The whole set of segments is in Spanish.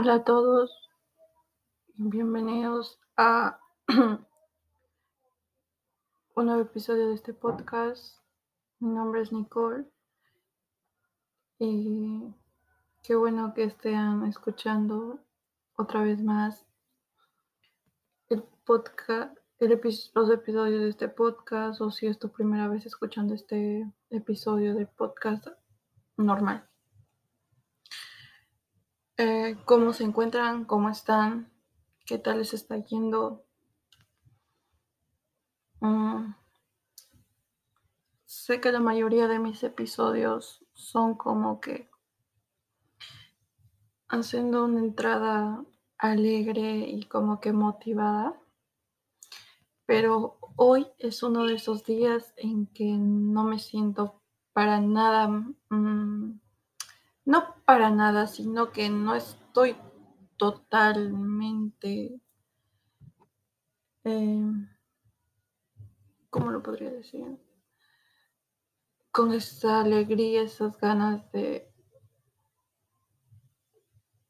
Hola a todos, bienvenidos a un nuevo episodio de este podcast. Mi nombre es Nicole y qué bueno que estén escuchando otra vez más el podcast, los episodios de este podcast o si es tu primera vez escuchando este episodio del podcast normal. Eh, ¿Cómo se encuentran? ¿Cómo están? ¿Qué tal les está yendo? Mm, sé que la mayoría de mis episodios son como que haciendo una entrada alegre y como que motivada. Pero hoy es uno de esos días en que no me siento para nada mm, no para nada, sino que no estoy totalmente, em, ¿cómo lo podría decir? Con esa alegría, esas ganas de,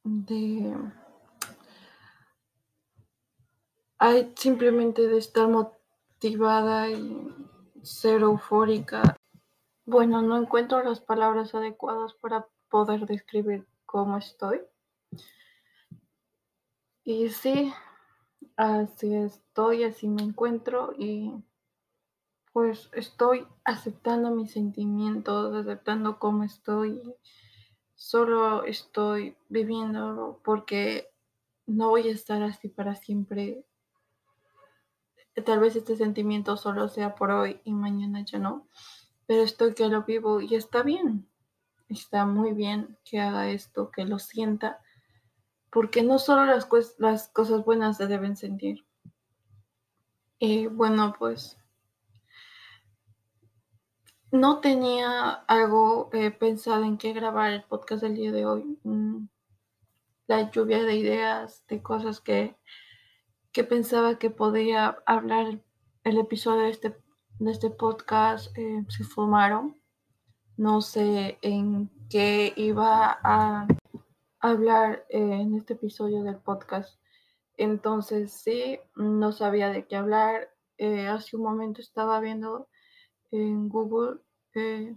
de, hay simplemente de estar motivada y ser eufórica. Bueno, no encuentro las palabras adecuadas para poder describir cómo estoy. Y sí, así estoy, así me encuentro y pues estoy aceptando mis sentimientos, aceptando cómo estoy. Solo estoy viviendo porque no voy a estar así para siempre. Tal vez este sentimiento solo sea por hoy y mañana ya no, pero estoy que lo vivo y está bien está muy bien que haga esto, que lo sienta, porque no solo las, las cosas buenas se deben sentir. Y bueno, pues no tenía algo eh, pensado en qué grabar el podcast del día de hoy. Mm, la lluvia de ideas, de cosas que, que pensaba que podía hablar el episodio de este, de este podcast eh, se fumaron no sé en qué iba a hablar en este episodio del podcast. Entonces sí, no sabía de qué hablar. Eh, hace un momento estaba viendo en Google eh,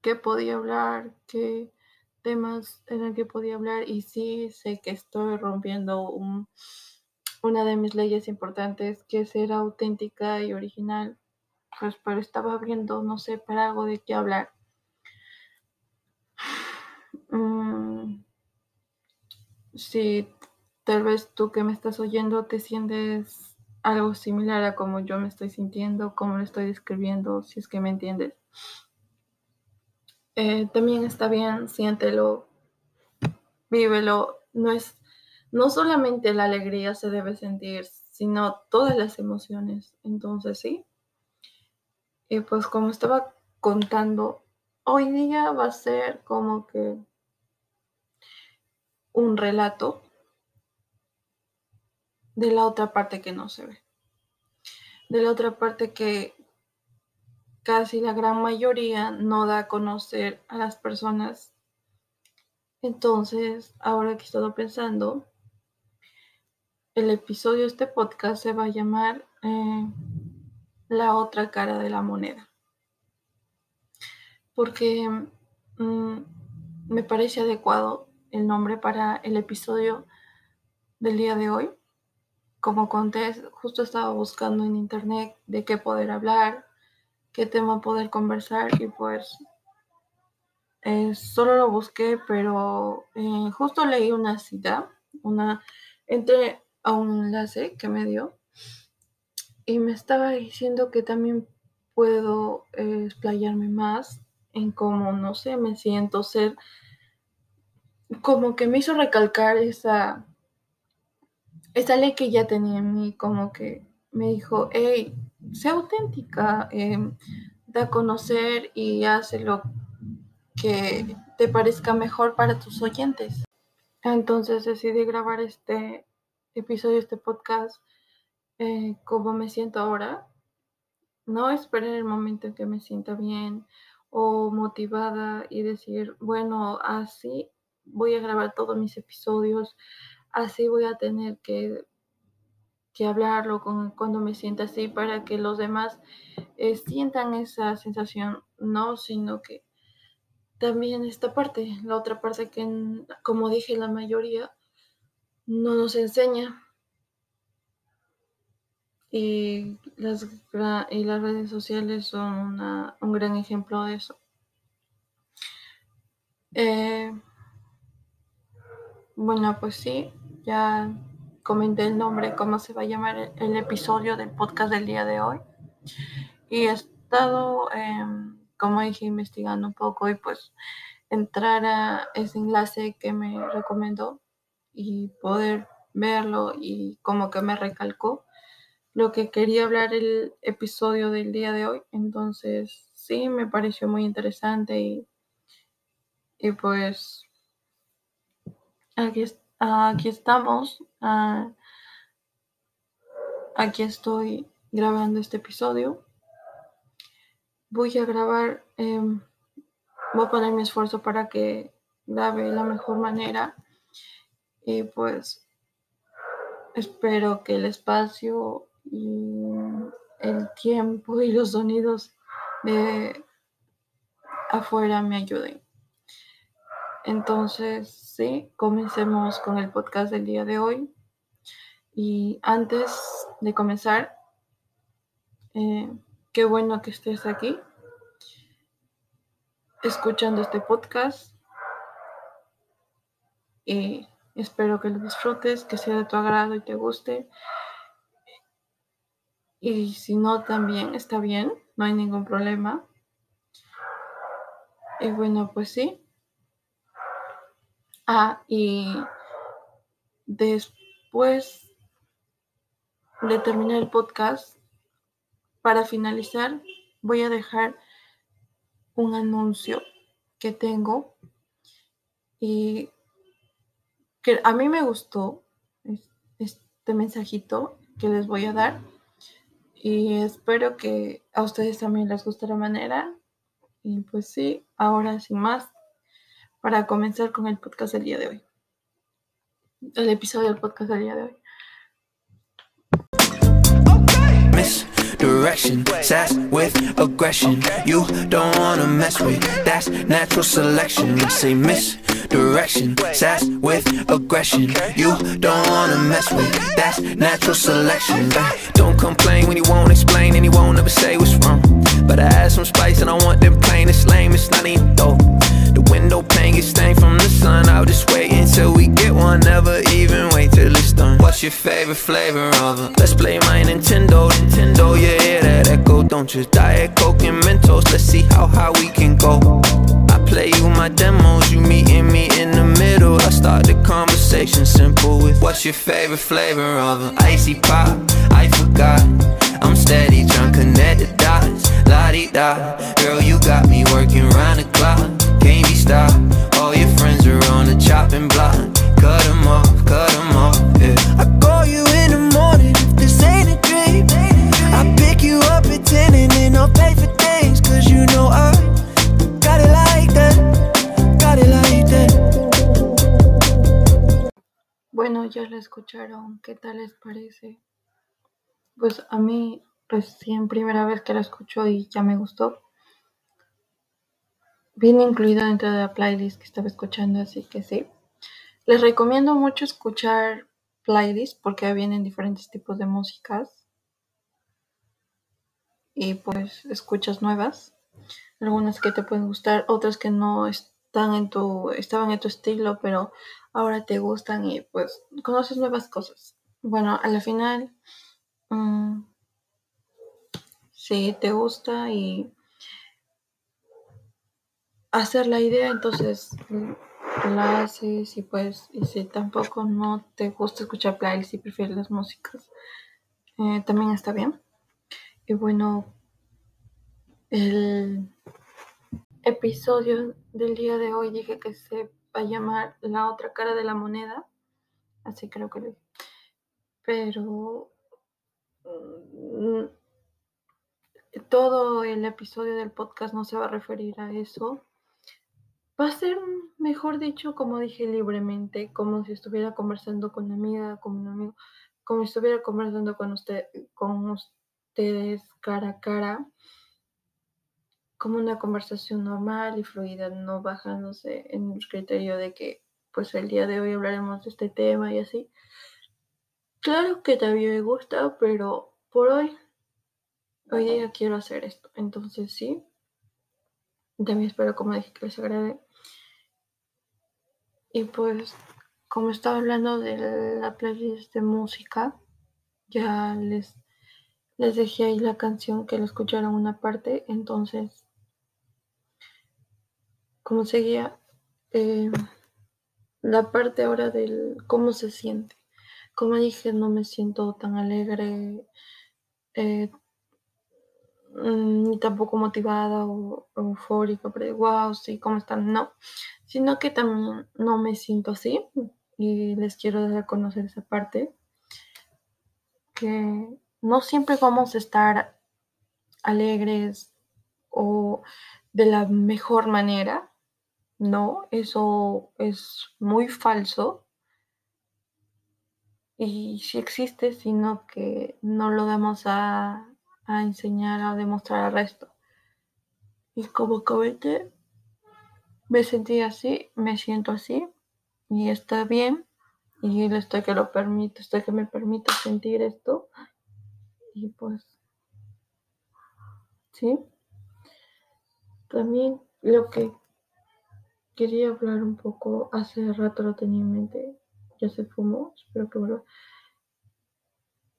qué podía hablar, qué temas en el que podía hablar y sí sé que estoy rompiendo una de mis leyes importantes que es ser auténtica y original. Pues pero estaba viendo, no sé, para algo de qué hablar. Mm, si tal vez tú que me estás oyendo te sientes algo similar a como yo me estoy sintiendo, como lo estoy describiendo, si es que me entiendes. Eh, también está bien, siéntelo, vívelo. No es, no solamente la alegría se debe sentir, sino todas las emociones. Entonces, sí. Y pues como estaba contando, hoy día va a ser como que un relato de la otra parte que no se ve. De la otra parte que casi la gran mayoría no da a conocer a las personas. Entonces, ahora que he estado pensando, el episodio de este podcast se va a llamar eh, La otra cara de la moneda. Porque mm, me parece adecuado el nombre para el episodio del día de hoy. Como conté, justo estaba buscando en internet de qué poder hablar, qué tema poder conversar y pues eh, solo lo busqué, pero eh, justo leí una cita, una, entré a un enlace que me dio y me estaba diciendo que también puedo eh, explayarme más en cómo, no sé, me siento ser como que me hizo recalcar esa, esa ley que ya tenía en mí, como que me dijo, hey, sé auténtica, em, da a conocer y haz lo que te parezca mejor para tus oyentes. Entonces decidí grabar este episodio, este podcast, eh, como me siento ahora. No esperar el momento en que me sienta bien o motivada y decir, bueno, así voy a grabar todos mis episodios, así voy a tener que, que hablarlo con, cuando me sienta así para que los demás eh, sientan esa sensación, no, sino que también esta parte, la otra parte que, como dije, la mayoría no nos enseña. Y las, y las redes sociales son un gran ejemplo de eso. Eh, bueno, pues sí, ya comenté el nombre, cómo se va a llamar el, episodio del podcast del día de hoy. Y he estado, em, como dije, investigando un poco y pues entrar a ese enlace que me recomendó y poder verlo y como que me recalcó lo que quería hablar el episodio del día de hoy. Entonces, sí, me pareció muy interesante y, y pues aquí, aquí estamos. Ah, aquí estoy grabando este episodio. Voy a grabar, em, voy a poner mi esfuerzo para que grabe la mejor manera y pues espero que el espacio y el tiempo y los sonidos de afuera me ayuden. Entonces, sí, comencemos con el podcast del día de hoy. Y antes de comenzar, eh, qué bueno que estés aquí escuchando este podcast. Y Espero que lo disfrutes, que sea de tu agrado y te guste. Y si no, también está bien, no hay ningún problema. Y bueno, pues sí. Ah, y después de terminar el podcast, para finalizar, voy a dejar un anuncio que tengo y que a mí me gustó este mensajito que les voy a dar y espero que a ustedes también les guste la manera. Y pues sí, ahora sin más, para comenzar con el podcast del día de hoy. El episodio del podcast del día de hoy. direction. Sass with aggression. You don't wanna mess with. That's natural selection. Say misdirection. Sass with aggression. You don't wanna mess with. That's natural selection. Don't complain when you won't explain and you won't ever say what's wrong. But I add some spice and I want them plain. It's lame. It's not even dope. The window pane gets stained from the sun. I'll just wait until we get one. Never even wait till it's done. What's your favorite flavor of it? Let's play my Nintendo. Nintendo, yeah, hear that echo. Don't you Diet Coke and Mentos. Let's see how high we can go. I play you my demos. You meeting me in the middle. I start the conversation simple with What's your favorite flavor of it? Icy pop. I forgot. I'm steady to connect the dots. La di da. Girl, you got me working round the clock can't be stopped. All your friends are on the chopping block. Cut them off, cut them off, yeah. I call you in the morning if this ain't a dream. I pick you up at 10 and then I'll pay for things. Cause you know I got it like that. Got it like that. Bueno, ya la escucharon. ¿Qué tal les parece? Pues a mí recién primera vez que la escucho y ya me gustó viene incluido dentro de la playlist que estaba escuchando, así que sí. Les recomiendo mucho escuchar playlists porque vienen diferentes tipos de músicas y pues escuchas nuevas, algunas que te pueden gustar, otras que no están en tu estaban en tu estilo, pero ahora te gustan y pues conoces nuevas cosas. Bueno, a la final mm, sí te gusta y hacer la idea, entonces la haces y pues, y si tampoco no te gusta escuchar playlists y prefieres las músicas, eh, también está bien. Y bueno, el episodio del día de hoy dije que se va a llamar La otra cara de la moneda, así creo que lo Pero mm, todo el episodio del podcast no se va a referir a eso va a ser, mejor dicho, como dije, libremente, como si estuviera conversando con una amiga, con un amigo, como si estuviera conversando con usted, con ustedes cara a cara, como una conversación normal y fluida, no bajándose en el criterio de que, pues, el día de hoy hablaremos de este tema y así. Claro que también me gusta, pero por hoy, hoy día quiero hacer esto, entonces sí. También espero, como dije, que les agrade. Y pues, como estaba hablando de la playlist de música, ya les, les dejé ahí la canción que la escucharon una parte. Entonces, como seguía, eh, la parte ahora del cómo se siente. Como dije, no me siento tan alegre, eh, ni tampoco motivada o eufórica, pero wow, sí, ¿cómo están? No, sino que también no me siento así y les quiero dar a conocer esa parte que no siempre vamos a estar alegres o de la mejor manera, no, eso es muy falso y sí existe, sino que no lo damos a, a enseñar, a demostrar al resto. Y como comenté, me sentí así, me siento así y está bien y estoy que lo permite, estoy que me permite sentir esto y pues sí. También lo que quería hablar un poco, hace rato lo tenía en mente, ya se fumó, espero que vuelva.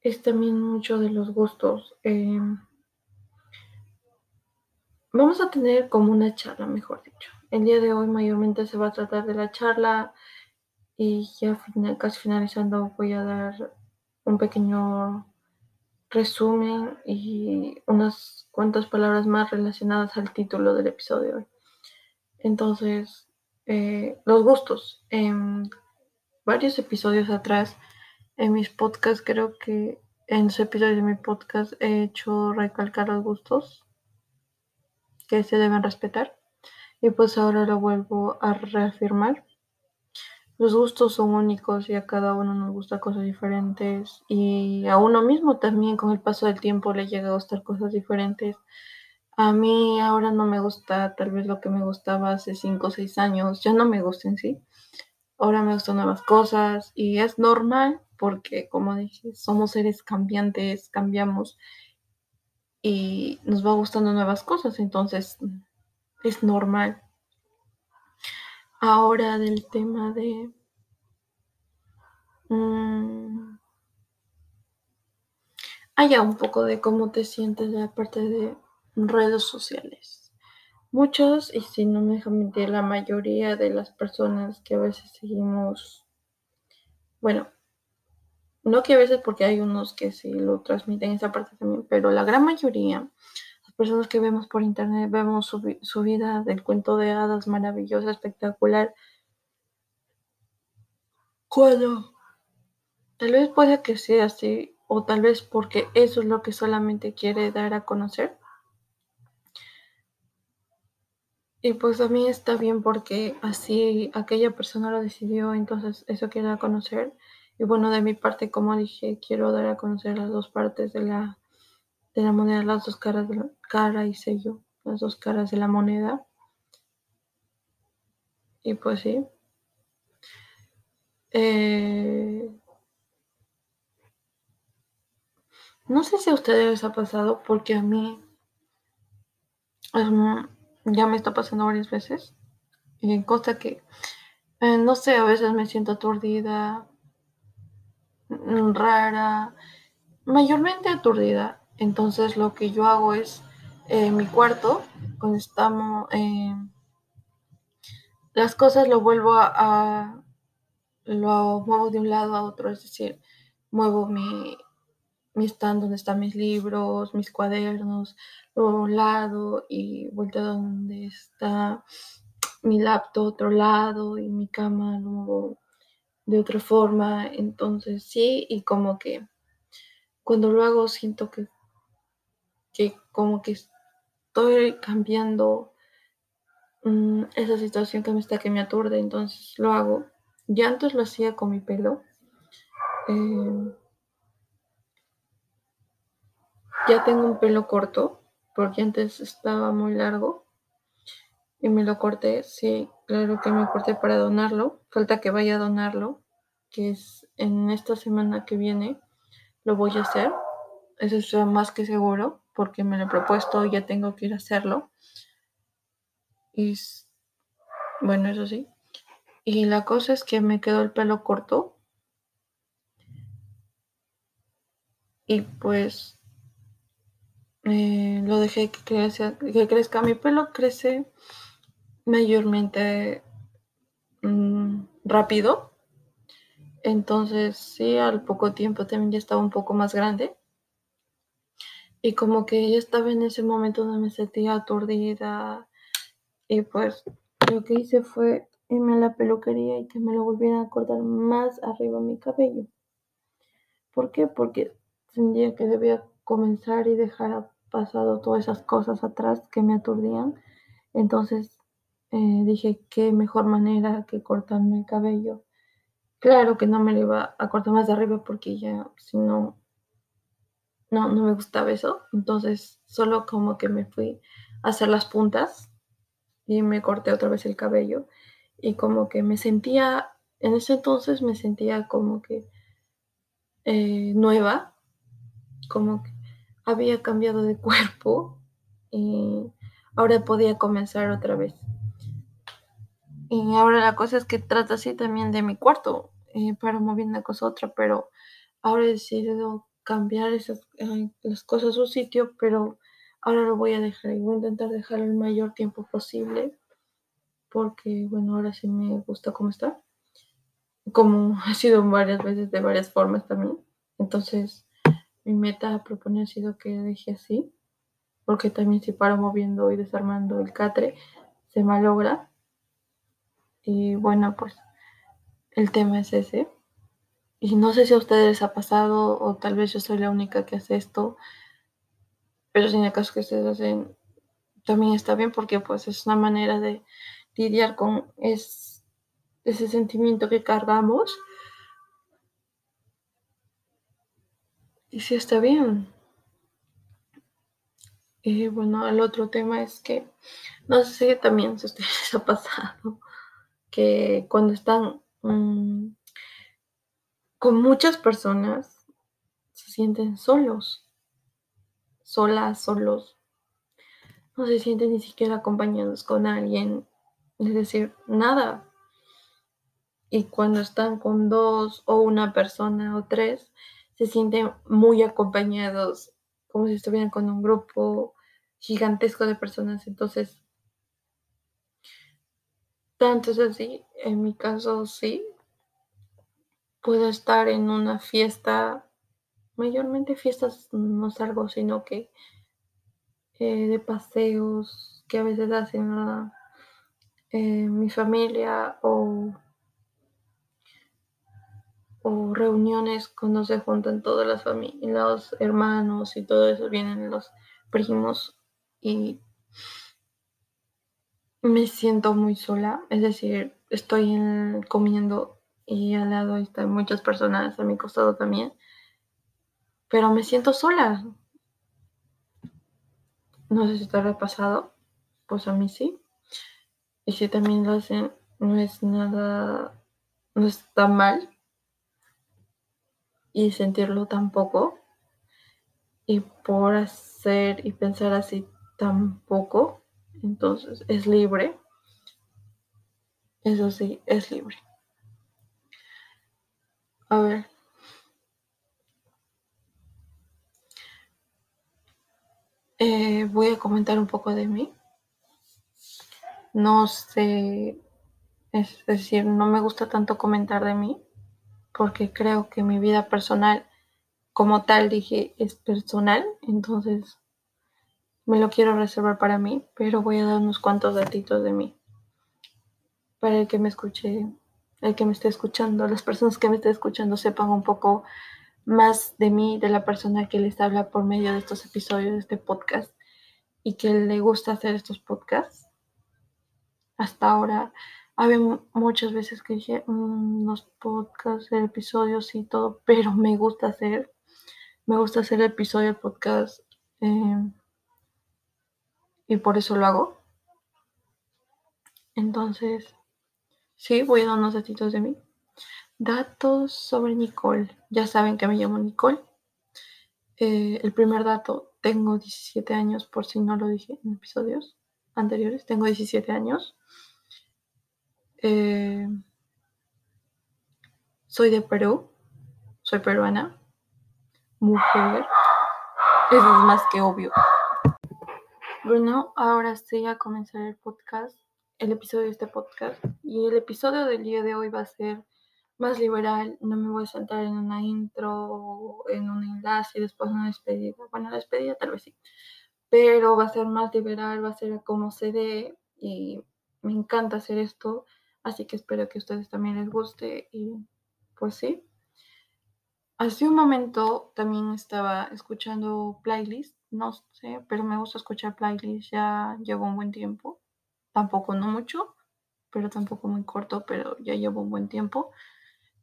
Es también mucho de los gustos. Eh, vamos a tener como una charla, mejor dicho. El día de hoy mayormente se va a tratar de la charla y ya casi finalizando voy a dar un pequeño resumen y unas cuantas palabras más relacionadas al título del episodio hoy. Entonces, eh, los gustos. En varios episodios atrás, en mis podcasts, creo que en los episodios de mi podcast he hecho recalcar los gustos que se deben respetar. Y pues ahora lo vuelvo a reafirmar. Los gustos son únicos y a cada uno nos gusta cosas diferentes y a uno mismo también con el paso del tiempo le llega a gustar cosas diferentes. A mí ahora no me gusta tal vez lo que me gustaba hace 5 o 6 años, ya no me gusta en sí. Ahora me gustan nuevas cosas y es normal porque como dije, somos seres cambiantes, cambiamos y nos va gustando nuevas cosas, entonces es normal. Ahora del tema de... Mmm, haya un poco de cómo te sientes de la parte de redes sociales. Muchos, y si no me deja mentir, la mayoría de las personas que a veces seguimos, bueno, no que a veces porque hay unos que sí lo transmiten esa parte también, pero la gran mayoría, las personas que vemos por internet, vemos su, vida del cuento de hadas maravillosa, espectacular, cuando tal vez pueda que sea así, o tal vez porque eso es lo que solamente quiere dar a conocer. Y pues a mí está bien porque así aquella persona lo decidió, entonces eso quiere a conocer. Y bueno, de mi parte, como dije, quiero dar a conocer las dos partes de la, de la moneda, las dos caras de la cara y sello, las dos caras de la moneda. Y pues sí. Eh, no sé si a ustedes les ha pasado, porque a mí um, ya me está pasando varias veces. Y cosa que, eh, no sé, a veces me siento aturdida, rara, mayormente aturdida. Entonces lo que yo hago es eh, mi cuarto, cuando estamos, eh, las cosas lo vuelvo a, a, lo muevo de un lado a otro, es decir, muevo mi, mi stand donde están mis libros, mis cuadernos, lo a un lado y vuelto a donde está mi laptop otro lado y mi cama lo muevo de otra forma. Entonces sí, y como que cuando lo hago siento que, que como que estoy cambiando mm, esa situación que me está que me aturde, entonces lo hago. Ya antes lo hacía con mi pelo. Eh, ya tengo un pelo corto, porque antes estaba muy largo y me lo corté. Sí, claro que me corté para donarlo. Falta que vaya a donarlo, que es en esta semana que viene. Lo voy a hacer. Eso es más que seguro, porque me lo he propuesto y ya tengo que ir a hacerlo. Y bueno, eso sí. Y la cosa es que me quedó el pelo corto. Y pues eh, lo dejé crezca, que crezca. Mi pelo crece mayormente mm, rápido. Entonces, sí, al poco tiempo también ya estaba un poco más grande. Y como que ya estaba en ese momento donde me sentía aturdida. Y pues lo que hice fue irme a la peluquería y que me lo volvieran a cortar más arriba mi cabello. ¿Por qué? Porque sentía que debía comenzar y dejar pasado todas esas cosas atrás que me aturdían. Entonces eh, dije, qué mejor manera que cortarme el cabello. Claro que no me lo iba a cortar más de arriba porque ya, si no, no, no me gustaba eso. Entonces solo como que me fui a hacer las puntas y me corté otra vez el cabello. Y como que me sentía, en ese entonces me sentía como que eh, nueva, como que había cambiado de cuerpo y ahora podía comenzar otra vez. Y ahora la cosa es que trata así también de mi cuarto, eh, para mover una cosa a otra, pero ahora he decidido cambiar esas, las cosas a su sitio, pero ahora lo voy a dejar y voy a intentar dejarlo el mayor tiempo posible, porque bueno, ahora sí me gusta cómo está, como ha sido varias veces de varias formas también. Entonces, mi meta a proponer ha sido que deje así, porque también si paro moviendo y desarmando el catre, se malogra. Y bueno, pues el tema es ese. Y no sé si a ustedes les ha pasado o tal vez yo soy la única que hace esto, pero si en el caso que ustedes hacen, también está bien porque pues es una manera de lidiar con ese sentimiento que cargamos. Y sí está bien. Y bueno, el otro tema es que no sé si también si a ustedes les ha pasado que cuando están mm, con muchas personas se sienten solos, solas, solos. No se sienten ni siquiera acompañados con alguien, es decir, nada. Y cuando están con dos o una persona o tres, se sienten muy acompañados, como si estuvieran con un grupo gigantesco de personas. Entonces, tanto es así, en mi caso sí, puedo estar en una fiesta, mayormente fiestas no salgo, sino que eh, de paseos que a veces hacen eh, mi familia o o reuniones cuando se juntan todas las familias, los hermanos y todo eso, vienen los primos y me siento muy sola, es decir, estoy comiendo y al lado están muchas personas a mi costado también, pero me siento sola. No sé si te ha pasado, pues a mí sí. Y si también lo hacen, no es nada, no está mal, y sentirlo tampoco. Y por hacer y pensar así tampoco, entonces es libre. Eso sí, es libre. A ver. Eh, voy a comentar un poco de mí. No sé, es decir, no me gusta tanto comentar de mí porque creo que mi vida personal, como tal dije, es personal, entonces me lo quiero reservar para mí, pero voy a dar unos cuantos datitos de mí. Para el que me escuche, el que me esté escuchando, las personas que me estén escuchando sepan un poco más de mí, de la persona que les habla por medio de estos episodios de este podcast y que le gusta hacer estos podcasts. hasta ahora. Había muchas veces que dije mm, los podcasts, episodios y todo, pero me gusta hacer, me gusta hacer el episodio, el podcast, em, y por eso lo hago. Entonces, sí, voy a dar unos datitos de mí. Datos sobre Nicole. Ya saben que me llamo Nicole. Eh, el primer dato, tengo 17 años, por si no lo dije en episodios anteriores. Tengo 17 años. Eh, soy de Perú. Soy peruana. Mujer. Eso es más que obvio. Bueno, ahora sí a comenzar el podcast, el episodio de este podcast. Y el episodio del día de hoy va a ser más liberal. No me voy a saltar en una intro, en un enlace y después una despedida. Bueno, la despedida tal vez sí. Pero va a ser más liberal, va a ser como se dé. Y me encanta hacer esto. Así que espero que a ustedes también les guste. Y pues sí. Hace un momento también estaba escuchando playlist no sé, pero me gusta escuchar playlists, ya llevo un buen tiempo, tampoco no mucho, pero tampoco muy corto, pero ya llevo un buen tiempo,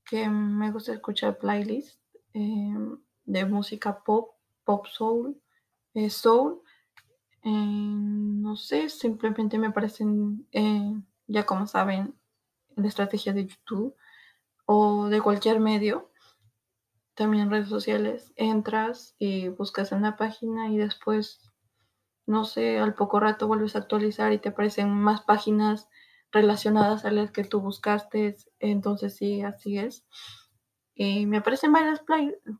que me gusta escuchar playlists em, de música pop, pop soul, eh, soul, em, no sé, simplemente me parecen, eh, ya como saben, la estrategia de YouTube o de cualquier medio también redes sociales, entras y buscas en la página y después, no sé, al poco rato vuelves a actualizar y te aparecen más páginas relacionadas a las que tú buscaste, entonces sí, así es. Y me aparecen varias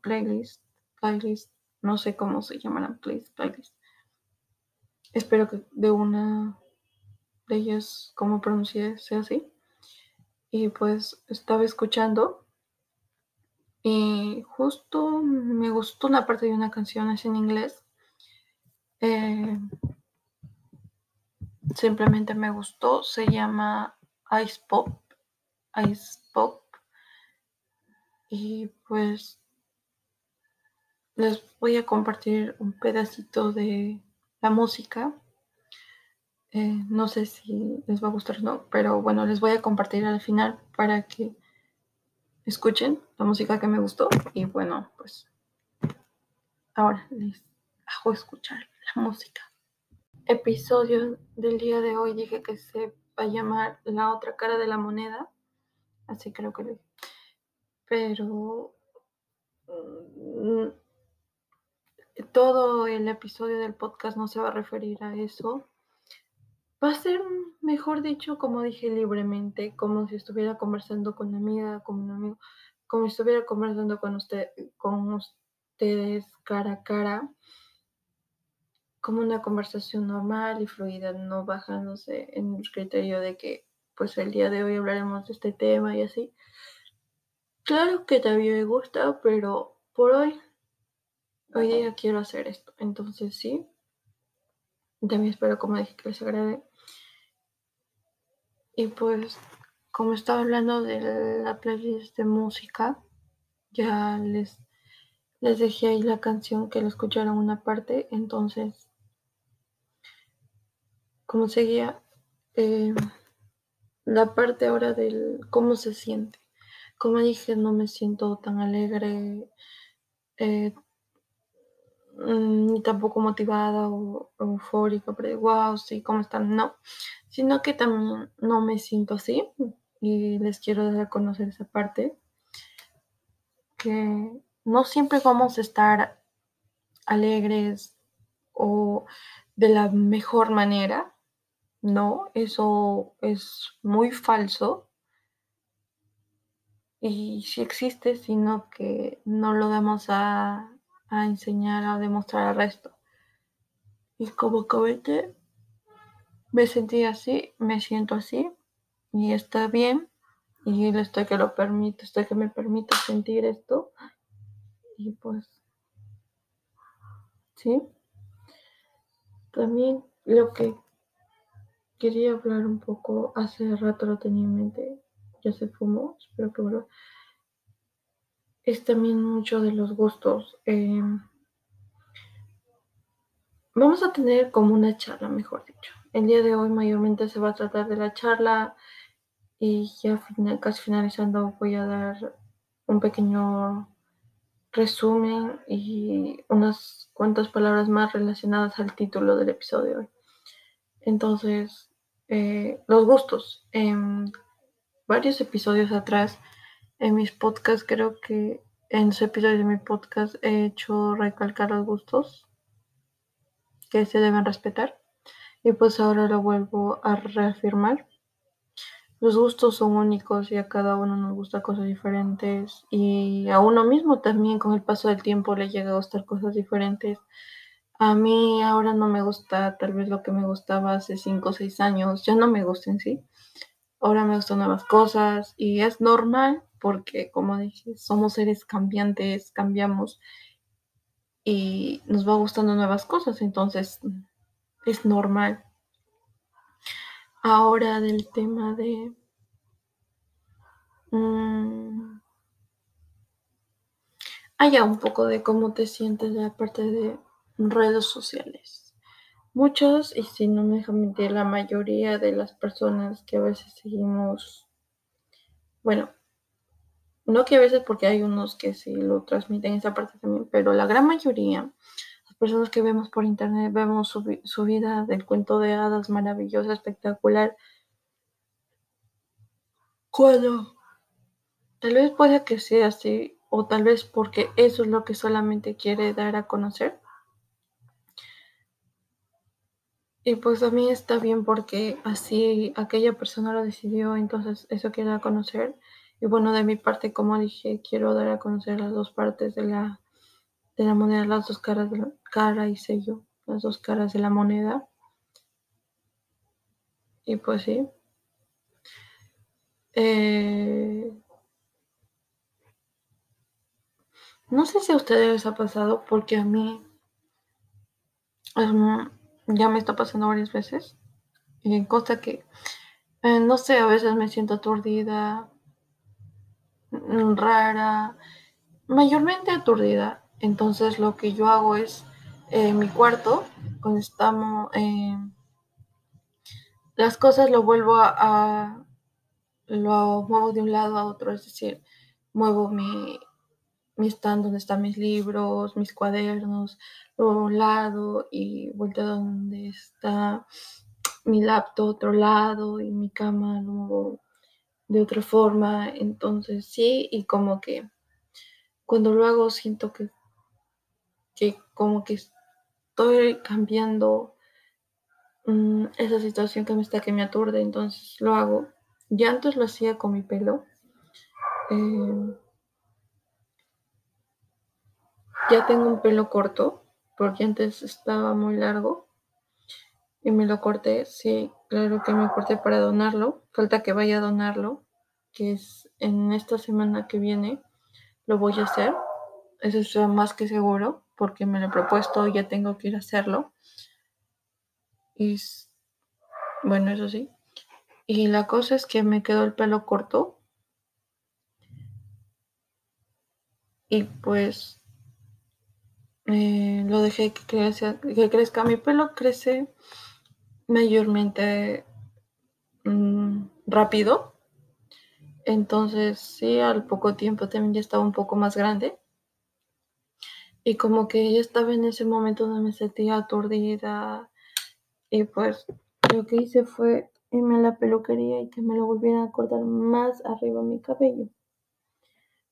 playlists, playlists, no sé cómo se llaman playlists, playlists. Espero que de una de ellas, como pronuncié, sea así. Y pues estaba escuchando y justo me gustó una parte de una canción, es en inglés. Eh, simplemente me gustó, se llama Ice Pop. Ice Pop. Y pues les voy a compartir un pedacito de la música. Eh, no sé si les va a gustar o no, pero bueno, les voy a compartir al final para que escuchen la música que me gustó y bueno, pues ahora les hago escuchar la música. Episodio del día de hoy dije que se va a llamar La otra cara de la moneda, así creo que lo Pero mm, todo el episodio del podcast no se va a referir a eso. Va a ser, mejor dicho, como dije, libremente, como si estuviera conversando con una amiga, con un amigo, como si estuviera conversando con, usted, con ustedes cara a cara, como una conversación normal y fluida, no bajándose en el criterio de que, pues, el día de hoy hablaremos de este tema y así. Claro que también me gusta, pero por hoy, hoy día quiero hacer esto. Entonces, sí. También espero, como dije, que les agrade. Y pues, como estaba hablando de la playlist de música, ya les, les dejé ahí la canción que la escucharon una parte. Entonces, como seguía, eh, la parte ahora del cómo se siente. Como dije, no me siento tan alegre, eh, ni tampoco motivada o eufórica, pero wow, sí, ¿cómo están? No. Sino que también no me siento así y les quiero dar a conocer esa parte que no siempre vamos a estar alegres o de la mejor manera, no, eso es muy falso. Y si existe, sino que no lo damos a, a enseñar, a demostrar al resto. Y como comenté, me sentí así, me siento así y está bien y está que lo permite, está que me permite sentir esto y pues sí. También lo que quería hablar un poco, hace rato lo tenía en mente, ya se fumó, espero que vuelva. Es también mucho de los gustos. Em, vamos a tener como una charla, mejor dicho el día de hoy mayormente se va a tratar de la charla y ya casi finalizando voy a dar un pequeño resumen y unas cuantas palabras más relacionadas al título del episodio de hoy. Entonces, eh, los gustos. En varios episodios atrás, en mis podcasts, creo que en los episodios de mi podcast he hecho recalcar los gustos que se deben respetar. Y pues ahora lo vuelvo a reafirmar. Los gustos son únicos y a cada uno nos gusta cosas diferentes y a uno mismo también con el paso del tiempo le llega a gustar cosas diferentes. A mí ahora no me gusta tal vez lo que me gustaba hace 5 o 6 años, ya no me gusta en sí. Ahora me gustan nuevas cosas y es normal porque como dije, somos seres cambiantes, cambiamos y nos va gustando nuevas cosas, entonces es normal. Ahora del tema de... Mmm, haya un poco de cómo te sientes de la parte de redes sociales. Muchos, y si no me deja mentir, la mayoría de las personas que a veces seguimos, bueno, no que a veces porque hay unos que sí lo transmiten esa parte también, pero la gran mayoría personas que vemos por internet, vemos su, vida del cuento de hadas maravillosa, espectacular. Cuando tal vez pueda que sea así, o tal vez porque eso es lo que solamente quiere dar a conocer. Y pues a mí está bien porque así aquella persona lo decidió, entonces eso quiere dar a conocer. Y bueno, de mi parte, como dije, quiero dar a conocer las dos partes de la de la moneda, las dos caras de la cara y sello, las dos caras de la moneda. Y pues sí. Eh, no sé si a ustedes les ha pasado, porque a mí ya me está pasando varias veces. Y cosa que, eh, no sé, a veces me siento aturdida, rara, mayormente aturdida. Entonces lo que yo hago es eh, mi cuarto, cuando eh, las cosas lo vuelvo a, lo muevo de un lado a otro, es decir, muevo mi, mi stand donde están mis libros, mis cuadernos, a un lado y vuelto a donde está mi laptop otro lado y mi cama lo muevo de otra forma. Entonces sí, y como que cuando lo hago siento que que como que estoy cambiando mm, esa situación que me está que me aturde, entonces lo hago. Ya antes lo hacía con mi pelo. Eh, ya tengo un pelo corto, porque antes estaba muy largo. Y me lo corté, sí, claro que me corté para donarlo. Falta que vaya a donarlo, que es en esta semana que viene. Lo voy a hacer. Eso es más que seguro porque me lo he propuesto y ya tengo que ir a hacerlo. Y bueno, eso sí. Y la cosa es que me quedó el pelo corto. Y pues eh, lo dejé que, crezca, que crezca. Mi pelo crece mayormente mm, rápido. Entonces, sí, al poco tiempo también ya estaba un poco más grande. Y como que ella estaba en ese momento donde me sentía aturdida. Y pues lo que hice fue irme a la peluquería y que me lo volvieran a cortar más arriba mi cabello.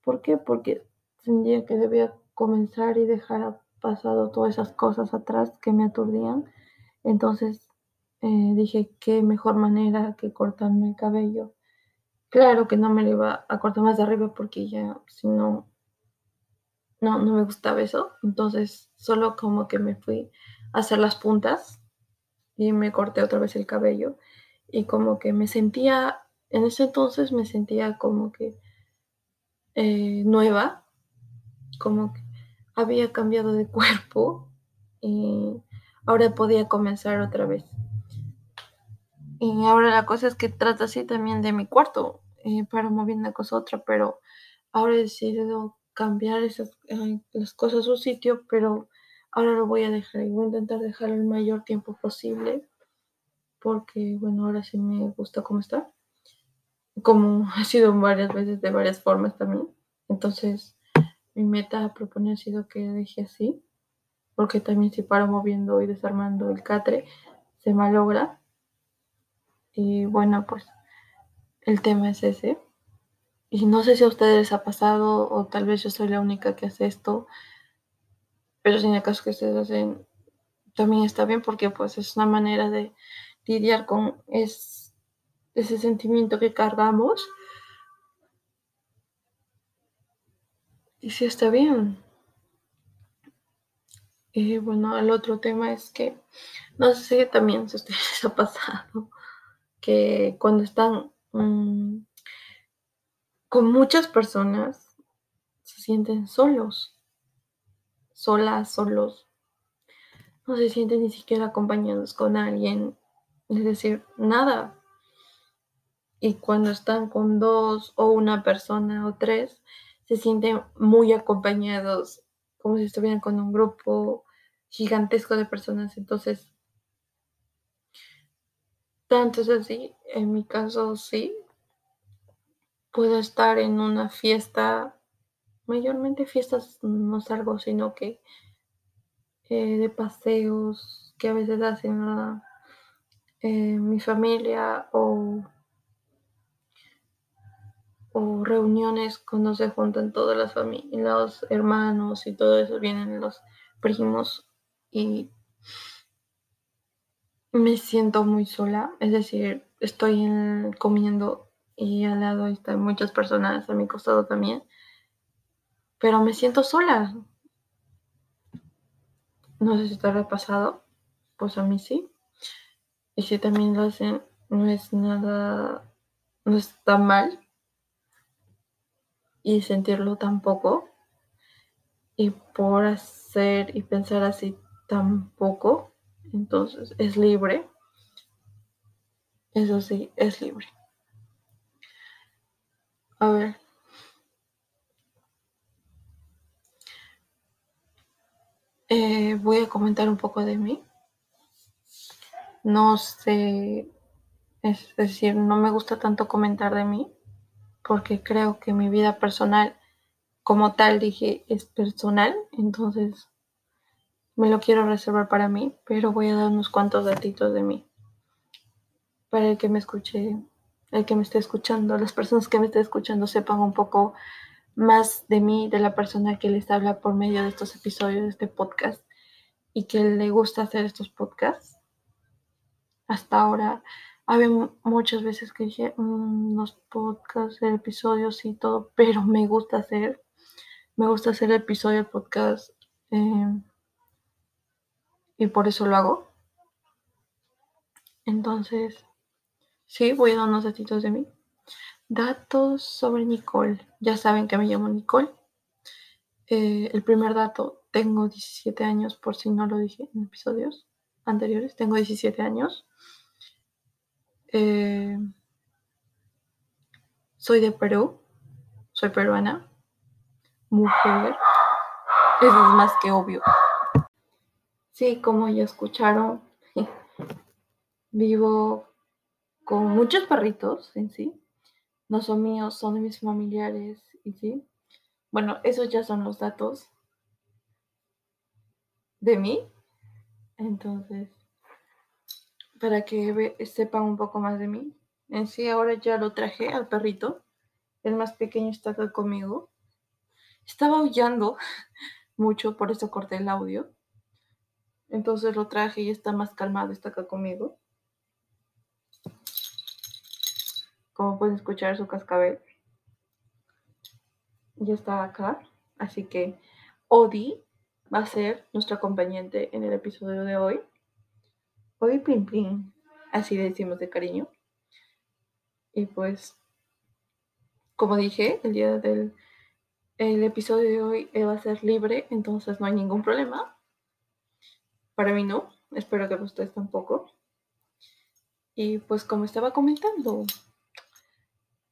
¿Por qué? Porque sentía que debía comenzar y dejar pasado todas esas cosas atrás que me aturdían. Entonces eh, dije, qué mejor manera que cortarme el cabello. Claro que no me lo iba a cortar más de arriba porque ya, si no, no, no me gustaba eso. Entonces solo como que me fui a hacer las puntas y me corté otra vez el cabello y como que me sentía, en ese entonces me sentía como que eh, nueva, como que había cambiado de cuerpo y ahora podía comenzar otra vez. Y ahora la cosa es que trata así también de mi cuarto, eh, para mover una cosa a otra, pero ahora he decidido cambiar esas, las cosas a su sitio, pero ahora lo voy a dejar y voy a intentar dejar el mayor tiempo posible. porque bueno, ahora sí me gusta cómo está, como ha sido varias veces de varias formas también. Entonces, mi meta a proponer ha sido que deje así, porque también si paro moviendo y desarmando el catre, se malogra. Y bueno, pues el tema es ese. Y no sé si a ustedes les ha pasado o tal vez yo soy la única que hace esto, pero si en el caso que ustedes hacen, también está bien porque pues es una manera de lidiar con ese sentimiento que cargamos. Y sí está bien. Y bueno, el otro tema es que no sé también si a ustedes les ha pasado que cuando están mm, con muchas personas se sienten solos, solas, solos. No se sienten ni siquiera acompañados con alguien, es decir, nada. Y cuando están con dos o una persona o tres, se sienten muy acompañados, como si estuvieran con un grupo gigantesco de personas. Entonces, tanto es así, en mi caso sí, puedo estar en una fiesta, mayormente fiestas no salgo, sino que eh, de paseos que a veces hacen eh, mi familia o, o reuniones cuando se juntan todas las familias, los hermanos y todo eso, vienen los primos y me siento muy sola, es decir, estoy comiendo y al lado están muchas personas a mi costado también, pero me siento sola. No sé si te ha pasado, pues a mí sí. Y si también lo hacen, no es nada, no está mal. Y sentirlo tampoco. Y por hacer y pensar así tampoco, entonces es libre. Eso sí, es libre. A ver. Eh, voy a comentar un poco de mí. No sé, es decir, no me gusta tanto comentar de mí porque creo que mi vida personal, como tal dije, es personal, entonces me lo quiero reservar para mí, pero voy a dar unos cuantos datitos de mí para el que me escuche el que me esté escuchando, las personas que me estén escuchando sepan un poco más de mí, de la persona que les habla por medio de estos episodios de este podcast y que le gusta hacer estos podcasts. Hasta ahora, había muchas veces que dije mm, los podcasts, episodios y todo, pero me gusta hacer, me gusta hacer el episodio podcast eh, y por eso lo hago. Entonces, Sí, voy a dar unos datitos de mí. Datos sobre Nicole. Ya saben que me llamo Nicole. Eh, el primer dato, tengo 17 años, por si no lo dije en episodios anteriores. Tengo 17 años. Eh, soy de Perú. Soy peruana. Mujer. Eso es más que obvio. Sí, como ya escucharon, vivo con muchos perritos en sí. No son míos, son de mis familiares y sí. Bueno, esos ya son los datos de mí. Entonces, para que sepan un poco más de mí. En sí, ahora ya lo traje al perrito. El más pequeño está acá conmigo. Estaba aullando mucho, por eso corté el audio. Entonces lo traje y está más calmado, está acá conmigo. como pueden escuchar su cascabel ya está acá. Así que Odi va a ser nuestro acompañante en el episodio de hoy. Odi Plin Plin, así le decimos de cariño. Y pues, como dije, el día del el episodio de hoy va a ser libre, entonces no hay ningún problema. Para mí no, espero que para ustedes tampoco. Y pues como estaba comentando,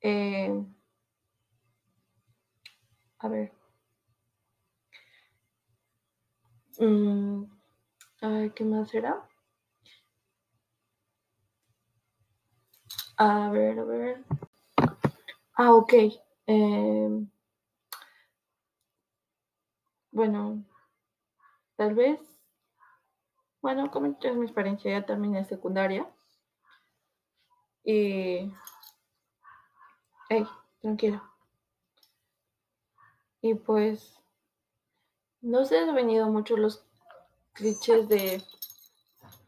eh, a ver. Mm, a ver, ¿qué más será? A ver, a ver. Ah, ok. Em, bueno, tal vez. Bueno, como es mi experiencia, ya terminé secundaria. Y. Hey, tranquilo. Y pues. No se han venido mucho los clichés de,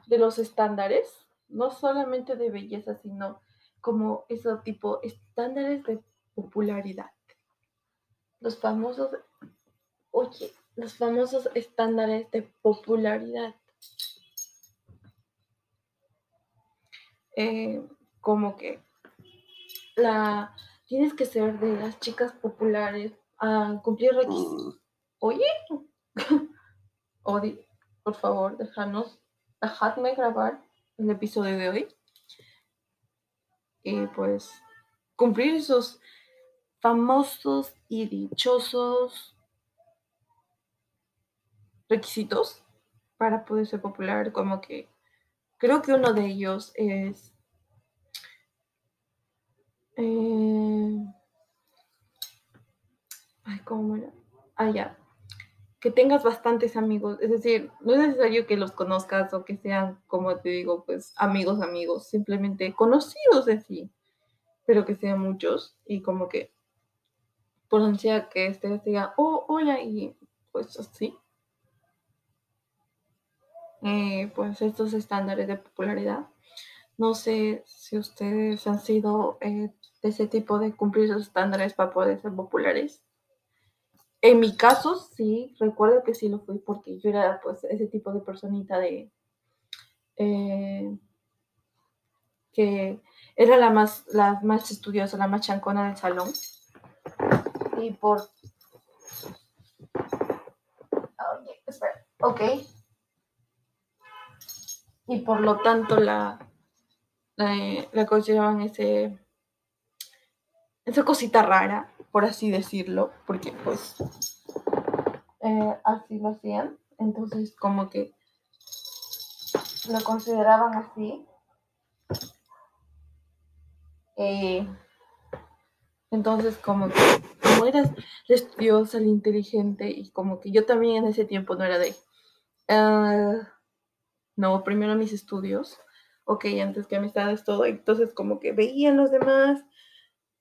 de los estándares, no solamente de belleza, sino como ese tipo estándares de popularidad. Los famosos, oye, los famosos estándares de popularidad. Eh, como que la tienes que ser de las chicas populares a cumplir requisitos. Oye, Odi, por favor, déjanos, dejadme grabar el episodio de hoy. Y pues cumplir esos famosos y dichosos requisitos para poder ser popular, como que creo que uno de ellos es eh, ay, ¿cómo era? Ah, ya. Que tengas bastantes amigos. Es decir, no es necesario que los conozcas o que sean, como te digo, pues amigos, amigos, simplemente conocidos de sí, pero que sean muchos y como que por ansia que este diga, oh, hola, y pues así. Eh, pues estos estándares de popularidad. No sé si ustedes han sido eh, de ese tipo de cumplir esos estándares para poder ser populares. En mi caso, sí, recuerdo que sí lo fui porque yo era pues ese tipo de personita de eh, que era la más, la más estudiosa, la más chancona del salón y por... Ok. Y por lo tanto la, la, consideraban ese, esa cosita rara, por así decirlo, porque pues eh, así lo hacían. Entonces como que lo consideraban así. Eh, entonces como que como eras la inteligente y como que yo también en ese tiempo no era de... Uh, no, primero mis estudios, ok, antes que amistades, todo. Entonces como que veían los demás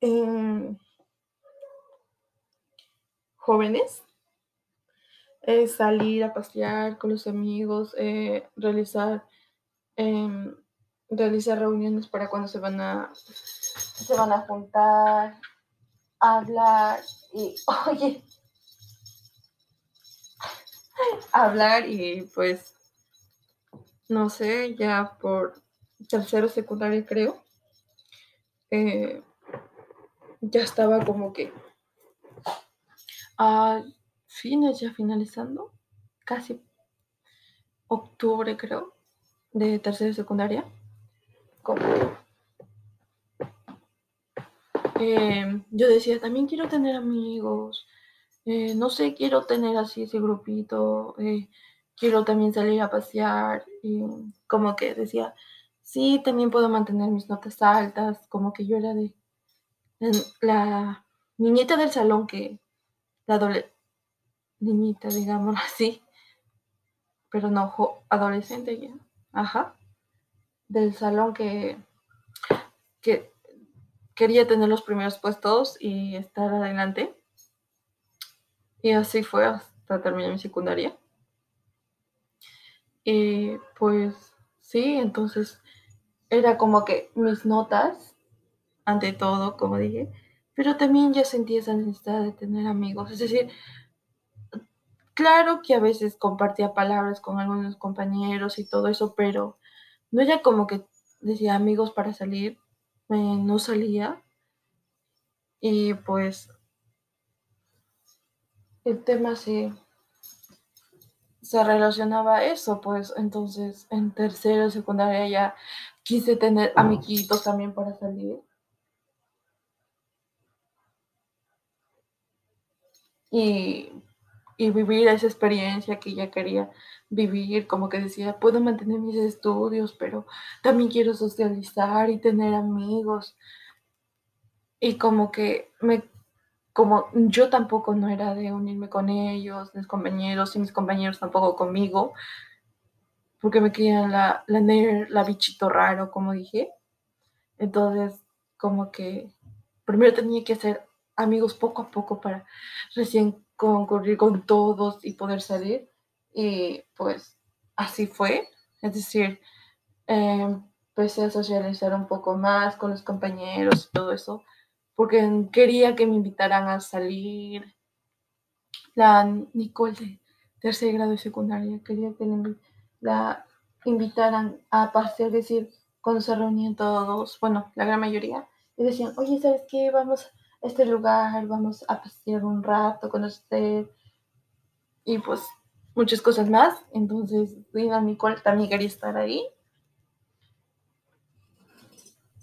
em, jóvenes eh, salir a pasear con los amigos, eh, realizar, em, realizar reuniones para cuando se van a, se van a juntar, hablar y, oye, hablar y pues, no sé, ya por tercero secundario creo, eh, ya estaba como que a fines, ya finalizando, casi octubre creo, de tercero secundaria, como eh, yo decía, también quiero tener amigos, eh, no sé, quiero tener así ese grupito, eh, quiero también salir a pasear, y como que decía, sí, también puedo mantener mis notas altas, como que yo era de la niñita del salón que, la adolescente, niñita, digamos así, pero no, adolescente ya, ajá, del salón que, que quería tener los primeros puestos y estar adelante. Y así fue hasta terminar mi secundaria. Y pues sí, entonces era como que mis notas, ante todo, como dije, pero también ya sentí esa necesidad de tener amigos. Es decir, claro que a veces compartía palabras con algunos compañeros y todo eso, pero no era como que decía amigos para salir, no salía. Y pues el tema se, se relacionaba eso, pues entonces en tercero, secundaria ya quise tener amiguitos también para salir. Y, y vivir esa experiencia que ella quería vivir, como que decía, puedo mantener mis estudios, pero también quiero socializar y tener amigos. Y como que me, como yo tampoco no era de unirme con ellos, mis compañeros, y mis compañeros tampoco conmigo, porque me querían la, la la bichito raro, como dije. Entonces, como que primero tenía que hacer amigos poco a poco para recién concurrir con todos y poder salir. Y pues así fue. Es decir, em, empecé a socializar un poco más con los compañeros y todo eso, porque quería que me invitaran a salir. La Nicole de tercer grado de secundaria quería que la invitaran a pasear, es decir, cuando se reunían todos, bueno, la gran mayoría, y decían, oye, ¿sabes qué? Vamos este lugar, vamos a pasear un rato con usted y pues muchas cosas más. Entonces, Dina Nicole también quería estar ahí.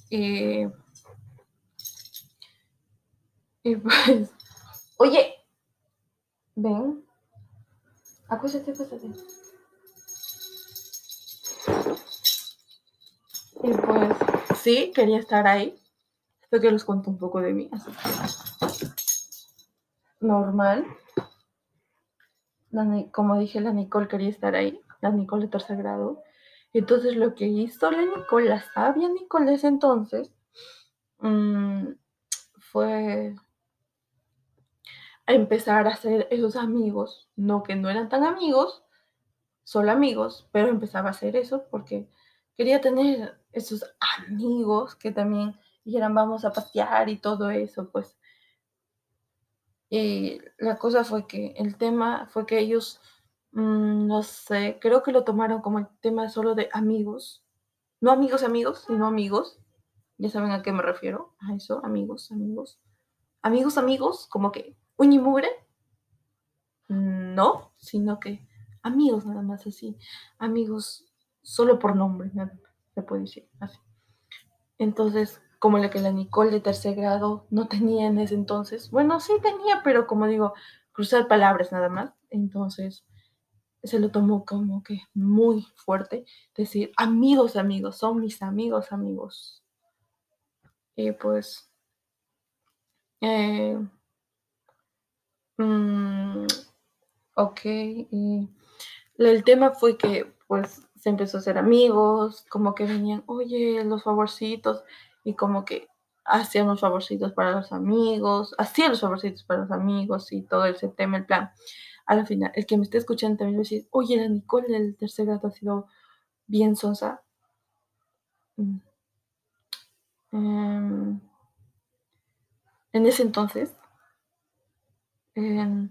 Y, y pues, oye, ven, acuéstate, acuéstate. Y pues, sí, quería estar ahí. Esto que les cuento un poco de mí. Así que, normal. como dije, la Nicole quería estar ahí. La Nicole de tercer grado. Entonces lo que hizo la Nicole, la sabia Nicole de ese entonces, mm, fue empezar a hacer esos amigos, no que no eran tan amigos, solo amigos, pero empezaba a hacer eso porque quería tener esos amigos que también dijeran vamos a pasear y todo eso, pues. Y la cosa fue que el tema fue que ellos, mm, no sé, creo que lo tomaron como el tema solo de amigos. No amigos, amigos, sino amigos. Ya saben a qué me refiero. A eso, amigos, amigos. Amigos, amigos, como que uñimugre. No, sino que amigos nada más así. Amigos solo por nombre, nada más, se puede decir así. Entonces, como la que la Nicole de tercer grado no tenía en ese entonces. Bueno, sí tenía, pero como digo, cruzar palabras nada más. Entonces se lo tomó como que muy fuerte. Decir, amigos, amigos, son mis amigos, amigos. Y pues... Eh, mm, ok, y el tema fue que pues se empezó a hacer amigos, como que venían, oye, los favorcitos, y como que hacían los favorcitos para los amigos, hacía los favorcitos para los amigos y todo ese tema, el plan. A la final, el que me esté escuchando también va a decir, oye, la Nicole del tercer grado ha sido bien sonsa. Mm. Em, en ese entonces, em,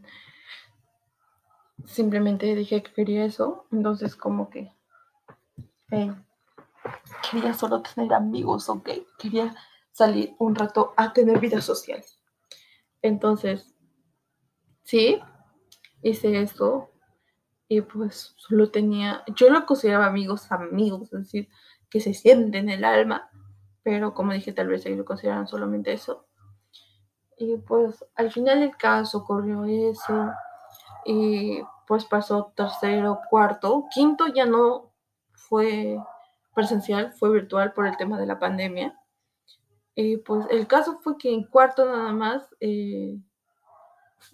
simplemente dije que quería eso, entonces como que quería solo tener amigos, ¿ok? Quería salir un rato a tener vida social. Entonces, sí, hice eso y pues solo tenía, yo lo consideraba amigos, amigos, es decir, que se sienten en el alma, pero como dije, tal vez ellos lo consideraban solamente eso. Y pues al final del caso ocurrió eso y pues pasó tercero, cuarto, quinto ya no fue presencial, fue virtual por el tema de la pandemia. Y pues el caso fue que en cuarto nada más eh,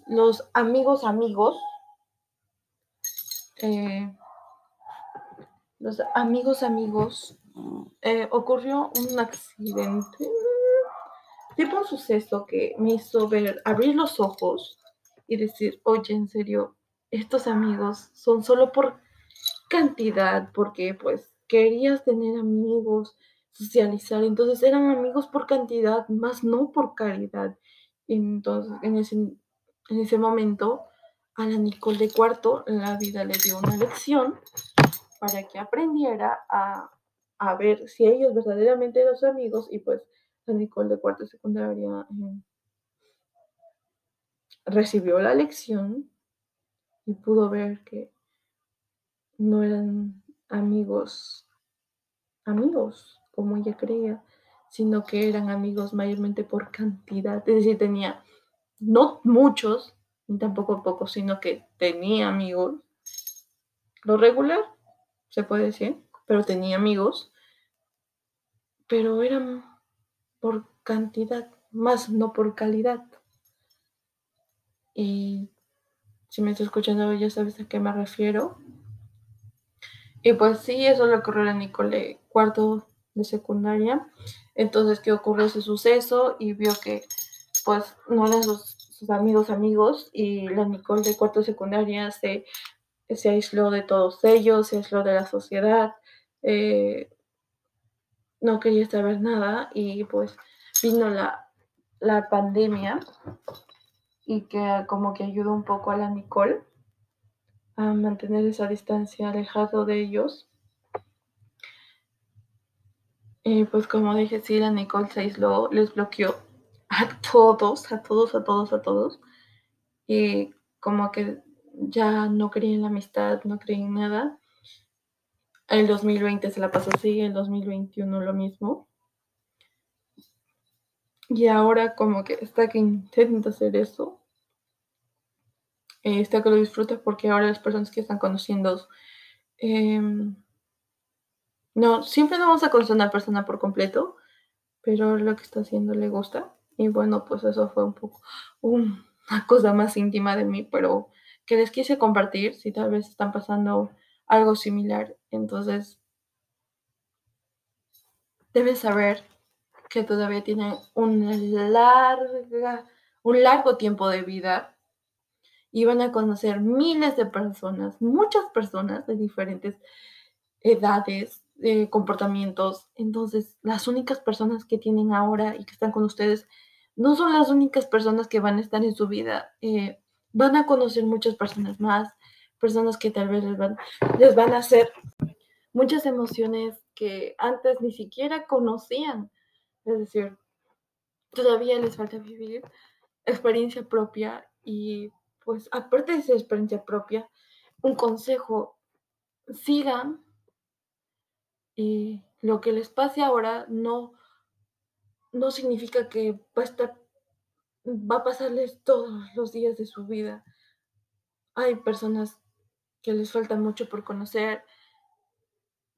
los amigos amigos, eh, los amigos amigos, eh, ocurrió un accidente, tipo un suceso que me hizo ver, abrir los ojos y decir, oye, en serio, estos amigos son solo por cantidad, porque pues querías tener amigos, socializar, entonces eran amigos por cantidad, más no por calidad. Entonces, en ese, en ese momento, a la Nicole de cuarto, la vida le dio una lección para que aprendiera a, a ver si ellos verdaderamente eran sus amigos y pues la Nicole de cuarto secundaria eh, recibió la lección y pudo ver que no eran amigos, amigos, como ella creía, sino que eran amigos mayormente por cantidad, es decir, tenía no muchos, ni tampoco poco, sino que tenía amigos. Lo regular, se puede decir, pero tenía amigos, pero eran por cantidad, más no por calidad. Y si me estás escuchando ya sabes a qué me refiero. Y pues sí, eso le ocurrió a Nicole cuarto de secundaria. Entonces, ¿qué ocurrió ese suceso? Y vio que pues no eran sus, amigos amigos y la Nicole de cuarto de secundaria se, se aisló de todos ellos, se aisló de la sociedad, eh, no quería saber nada y pues vino la, la pandemia y que como que ayudó un poco a la Nicole a mantener esa distancia alejado de ellos. Y pues como dije, sí, la Nicole se aisló, les bloqueó a todos, a todos, a todos, a todos. Y como que ya no creía en la amistad, no creía en nada. El 2020 se la pasó así, el 2021 lo mismo. Y ahora como que está que intenta hacer eso. Eh, está que lo disfruta porque ahora las personas que están conociendo... Em, no, siempre no vamos a conocer a una persona por completo, pero lo que está haciendo le gusta. Y bueno, pues eso fue un poco una cosa más íntima de mí, pero que les quise compartir si tal vez están pasando algo similar. Entonces, deben saber que todavía tienen larga, un largo tiempo de vida y van a conocer miles de personas, muchas personas de diferentes edades, eh, comportamientos. Entonces, las únicas personas que tienen ahora y que están con ustedes no son las únicas personas que van a estar en su vida. Eh, van a conocer muchas personas más, personas que tal vez les van, les van a hacer muchas emociones que antes ni siquiera conocían. Es decir, todavía les falta vivir experiencia propia y pues aparte de esa experiencia propia, un consejo, sigan y lo que les pase ahora no, no significa que va a estar, va a pasarles todos los días de su vida. Hay personas que les falta mucho por conocer,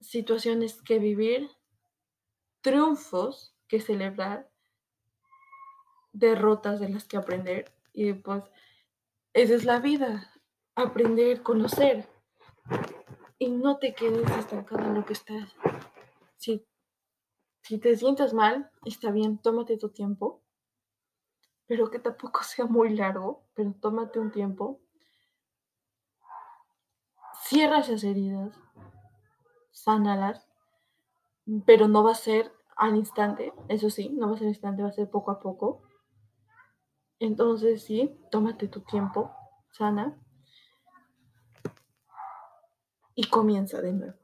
situaciones que vivir, triunfos que celebrar, derrotas de las que aprender. Y pues esa es la vida, aprender, conocer. Y no te quedes estancado en lo que estás. Si, si te sientes mal, está bien, tómate tu tiempo, pero que tampoco sea muy largo, pero tómate un tiempo. Cierra esas heridas, sánalas, pero no va a ser al instante, eso sí, no va a ser al instante, va a ser poco a poco. Entonces sí, tómate tu tiempo, sana, y comienza de nuevo.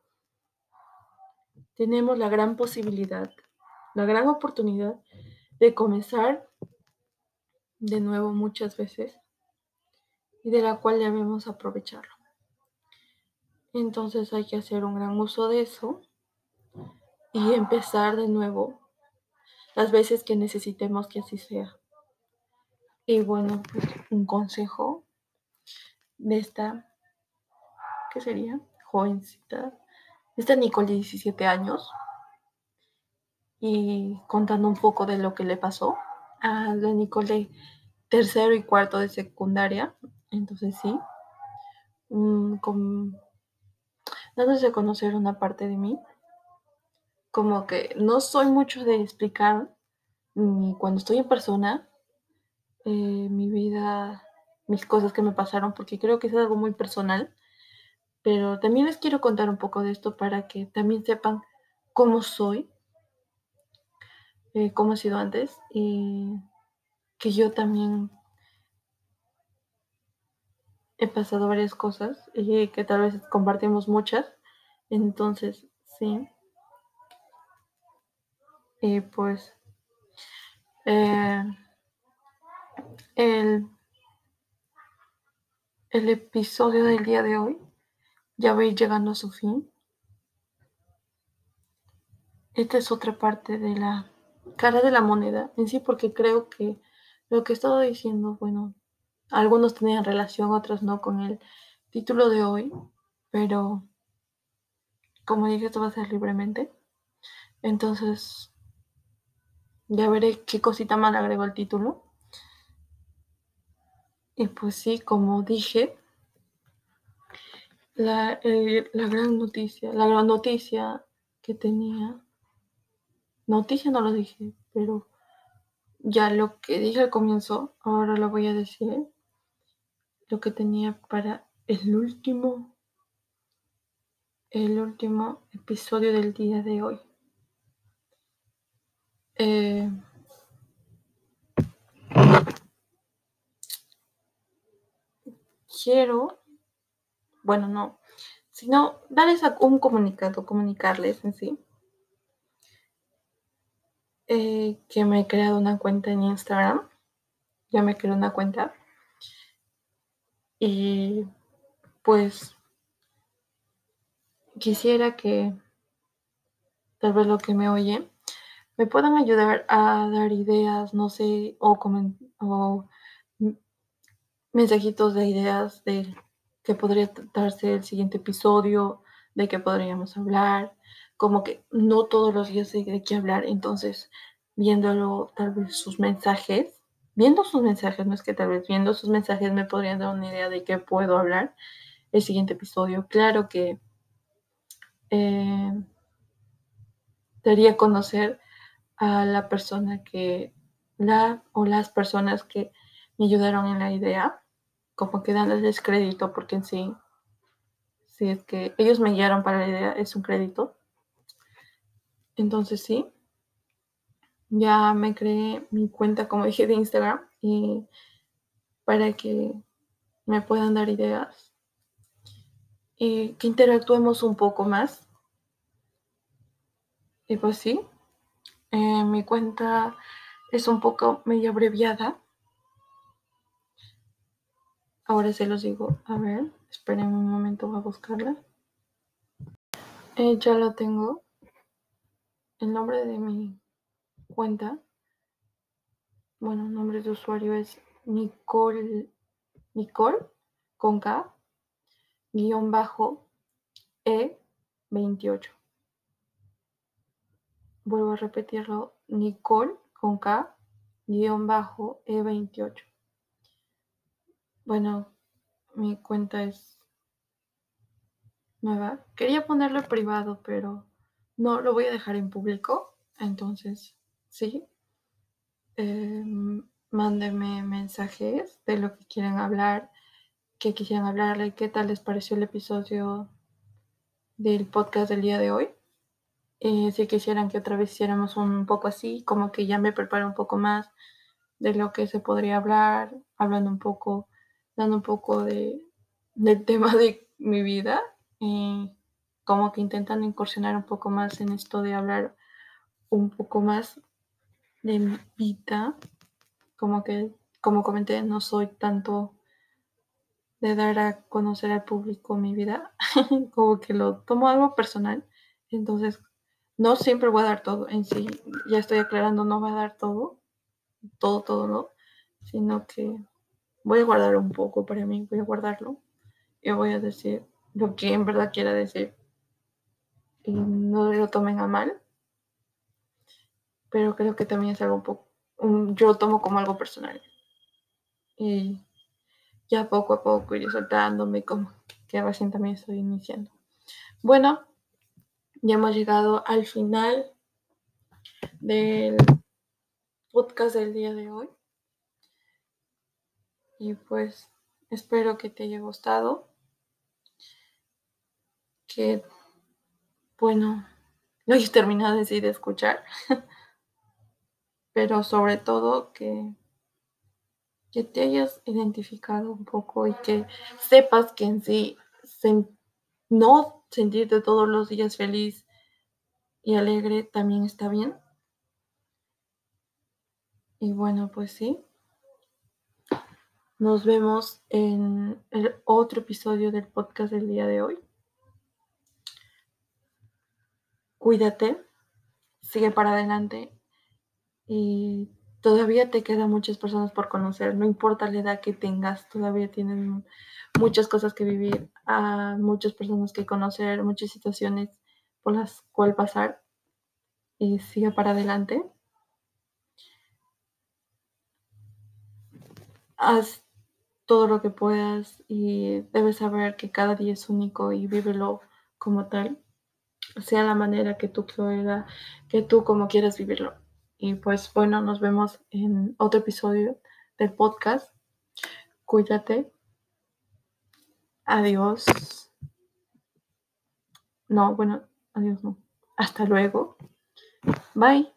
Tenemos la gran posibilidad, la gran oportunidad de comenzar de nuevo muchas veces y de la cual debemos aprovecharlo. Entonces hay que hacer un gran uso de eso y empezar de nuevo las veces que necesitemos que así sea. Y bueno, pues, un consejo de esta, ¿qué sería? Jovencita, esta Nicole de 17 años, y contando un poco de lo que le pasó a la Nicole tercero y cuarto de secundaria. Entonces sí, um, dándose a conocer una parte de mí. Como que no soy mucho de explicar ni cuando estoy en persona eh, mi vida, mis cosas que me pasaron, porque creo que es algo muy personal. Pero también les quiero contar un poco de esto para que también sepan cómo soy, eh, cómo he sido antes y que yo también he pasado varias cosas y que tal vez compartimos muchas. Entonces, sí. Y pues eh, el, el episodio del día de hoy ya va a ir llegando a su fin. Esta es otra parte de la cara de la moneda en sí, porque creo que lo que he estado diciendo, bueno, algunos tenían relación, otros no con el título de hoy, pero como dije, esto va a ser libremente. Entonces, ya veré qué cosita más agrego al título. Y pues sí, como dije, la, eh, la gran noticia, la gran noticia que tenía, noticia no lo dije, pero ya lo que dije al comienzo, ahora lo voy a decir, lo que tenía para el último, el último episodio del día de hoy. Eh, quiero, bueno, no, sino darles un comunicado, comunicarles en sí. Eh, que me he creado una cuenta en Instagram. Ya me creé una cuenta. Y pues quisiera que tal vez lo que me oye me puedan ayudar a dar ideas, no sé, o, o mensajitos de ideas de que podría tratarse el siguiente episodio, de qué podríamos hablar, como que no todos los días sé de qué hablar, entonces viéndolo tal vez sus mensajes, viendo sus mensajes, no es que tal vez viendo sus mensajes me podrían dar una idea de qué puedo hablar el siguiente episodio. Claro que eh, daría a conocer a la persona que, la o las personas que me ayudaron en la idea, como que dándoles crédito, porque en sí, si es que ellos me guiaron para la idea, es un crédito. Entonces sí, ya me creé mi cuenta, como dije, de Instagram y para que me puedan dar ideas y que interactuemos un poco más. Y pues sí, eh, mi cuenta es un poco medio abreviada. Ahora se los digo. A ver, esperen un momento, voy a buscarla. Eh, ya lo tengo. El nombre de mi cuenta, bueno, nombre de usuario es Nicole, con K, guion bajo E28. Vuelvo a repetirlo, Nicole con K, guion bajo E28. Bueno, mi cuenta es nueva. Quería ponerlo privado, pero no lo voy a dejar en público. Entonces, sí. Eh, mándenme mensajes de lo que quieren hablar, que quisieran hablarle, qué tal les pareció el episodio del podcast del día de hoy. Eh, si quisieran que otra vez hiciéramos un poco así, como que ya me preparo un poco más de lo que se podría hablar, hablando un poco, dando un poco de, del tema de mi vida, y como que intentan incursionar un poco más en esto de hablar un poco más de vida. Como que, como comenté, no soy tanto de dar a conocer al público mi vida, como que lo tomo algo personal. Entonces, no siempre voy a dar todo en sí. Ya estoy aclarando, no voy a dar todo, todo, todo no, sino que voy a guardar un poco para mí, voy a guardarlo y voy a decir lo que en verdad quiera decir y no lo tomen a mal pero creo que también es algo un poco, yo lo tomo como algo personal. Y ya poco a poco iré soltándome como que recién también estoy iniciando. Bueno, ya hemos llegado al final del podcast del día de hoy. Y pues espero que te haya gustado. Que, bueno, lo hayas terminado de, de escuchar. pero sobre todo que, que te hayas identificado un poco y que sepas que en sí no sentirte todos los días feliz y alegre también está bien. Y bueno, pues sí. Nos vemos en el otro episodio del podcast del día de hoy. Cuídate, sigue para adelante y todavía te quedan muchas personas por conocer, no importa la edad que tengas, todavía tienen muchas cosas que vivir, a muchas personas que conocer, muchas situaciones por las cuales pasar y siga para adelante. Haz todo lo que puedas y debes saber que cada día es único y vívelo como tal, sea la manera que tú quieras, que tú como quieras vivirlo. Y pues bueno, nos vemos en otro episodio del podcast. Cuídate. Adiós. No, bueno, adiós no. Hasta luego. Bye.